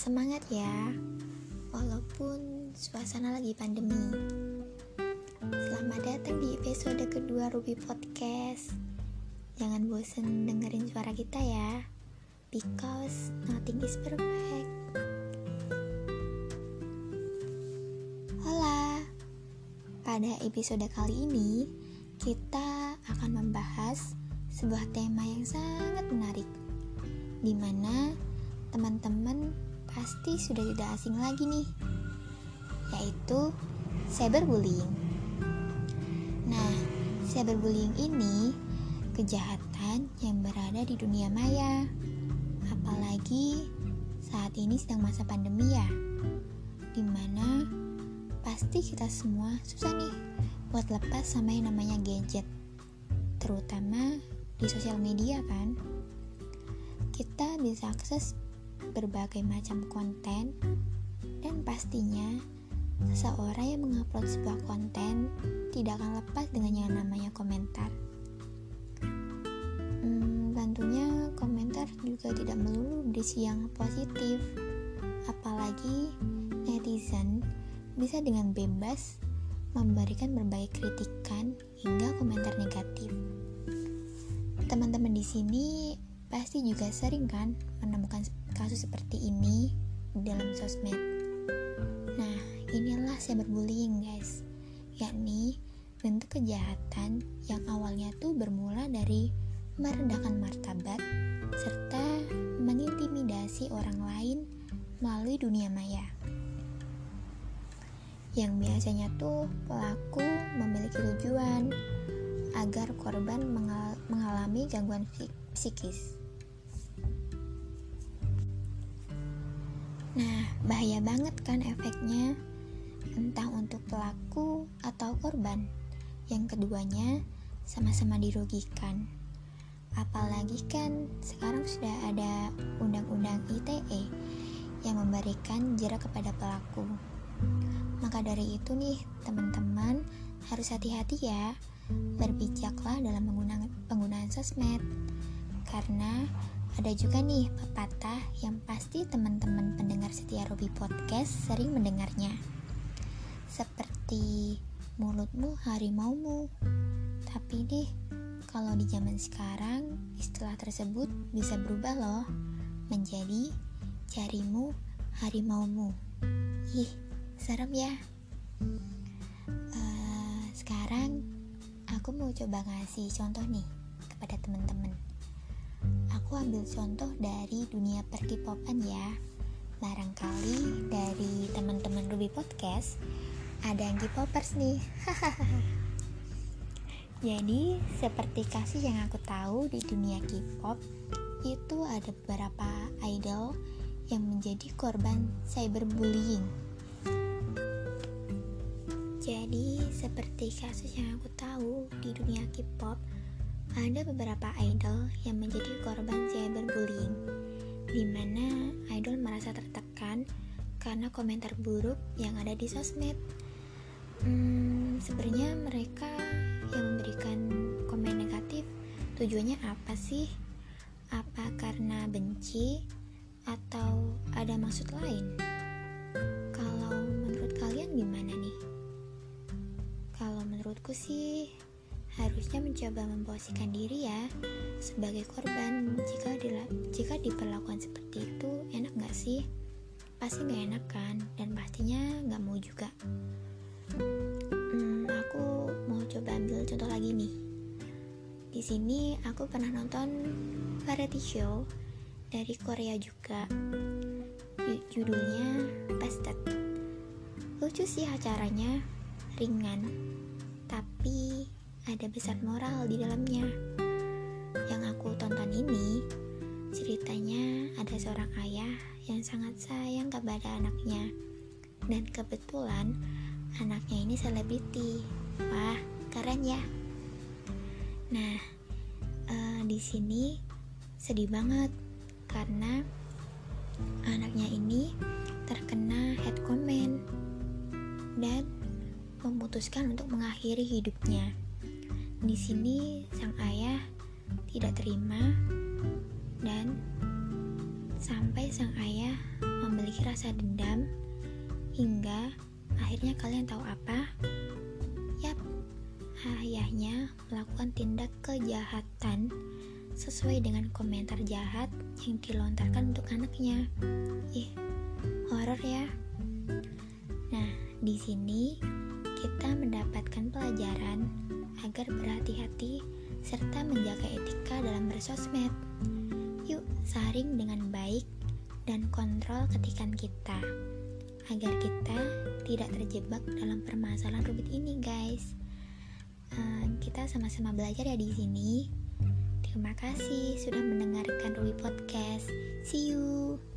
Semangat ya, walaupun suasana lagi pandemi. Selamat datang di episode kedua Ruby Podcast. Jangan bosen dengerin suara kita ya, because nothing is perfect. Hola, pada episode kali ini kita akan membahas sebuah tema yang sangat menarik, di mana teman-teman pasti sudah tidak asing lagi nih, yaitu cyberbullying. Nah, cyberbullying ini kejahatan yang berada di dunia maya, apalagi saat ini sedang masa pandemi ya, di mana pasti kita semua susah nih buat lepas sama yang namanya gadget, terutama di sosial media kan. Kita bisa akses berbagai macam konten dan pastinya seseorang yang mengupload sebuah konten tidak akan lepas dengan yang namanya komentar. Hmm, tentunya komentar juga tidak melulu berisi yang positif, apalagi netizen bisa dengan bebas memberikan berbagai kritikan hingga komentar negatif. Teman-teman di sini pasti juga sering kan menemukan kasus seperti ini dalam sosmed. Nah, inilah cyberbullying guys, yakni bentuk kejahatan yang awalnya tuh bermula dari merendahkan martabat serta mengintimidasi orang lain melalui dunia maya. Yang biasanya tuh pelaku memiliki tujuan agar korban mengalami gangguan psikis Nah, bahaya banget kan efeknya, entah untuk pelaku atau korban. Yang keduanya sama-sama dirugikan. Apalagi kan sekarang sudah ada undang-undang ITE yang memberikan jerak kepada pelaku. Maka dari itu nih, teman-teman harus hati-hati ya. Berbijaklah dalam penggunaan, penggunaan sosmed. Karena ada juga nih pepatah yang pasti teman-teman pendengar setia Robi Podcast sering mendengarnya. Seperti mulutmu harimaumu. Tapi deh, kalau di zaman sekarang istilah tersebut bisa berubah loh menjadi jarimu harimaumu. Ih, serem ya. Uh, sekarang aku mau coba ngasih contoh nih kepada teman-teman aku ambil contoh dari dunia perkipopan ya. Barangkali dari teman-teman Ruby Podcast ada yang K-popers nih. Jadi, seperti kasih yang aku tahu di dunia K-pop, itu ada beberapa idol yang menjadi korban cyberbullying. Jadi, seperti kasus yang aku tahu di dunia K-pop, ada beberapa idol yang menjadi korban cyberbullying, di mana idol merasa tertekan karena komentar buruk yang ada di sosmed. Hmm, sebenarnya mereka yang memberikan komen negatif tujuannya apa sih? Apa karena benci atau ada maksud lain? Kalau menurut kalian gimana nih? Kalau menurutku sih harusnya mencoba memposisikan diri ya sebagai korban. Jika jika diperlakukan seperti itu enak gak sih? Pasti gak enak kan? Dan pastinya gak mau juga. Hmm, aku mau coba ambil contoh lagi nih. Di sini aku pernah nonton variety show dari Korea juga. Judulnya Bastet lucu sih acaranya ringan. Tapi ada besar moral di dalamnya. Yang aku tonton ini, ceritanya ada seorang ayah yang sangat sayang kepada anaknya. Dan kebetulan anaknya ini selebriti. Wah, keren ya. Nah, uh, di sini sedih banget karena anaknya ini terkena head comment dan memutuskan untuk mengakhiri hidupnya. Di sini sang ayah tidak terima dan sampai sang ayah memiliki rasa dendam hingga akhirnya kalian tahu apa? Yap, ayahnya melakukan tindak kejahatan sesuai dengan komentar jahat yang dilontarkan untuk anaknya. Ih, horor ya. Nah, di sini kita mendapatkan pelajaran agar berhati-hati serta menjaga etika dalam bersosmed. Yuk, saring dengan baik dan kontrol ketikan kita agar kita tidak terjebak dalam permasalahan rumit ini, guys. Uh, kita sama-sama belajar ya di sini. Terima kasih sudah mendengarkan Ruby Podcast. See you.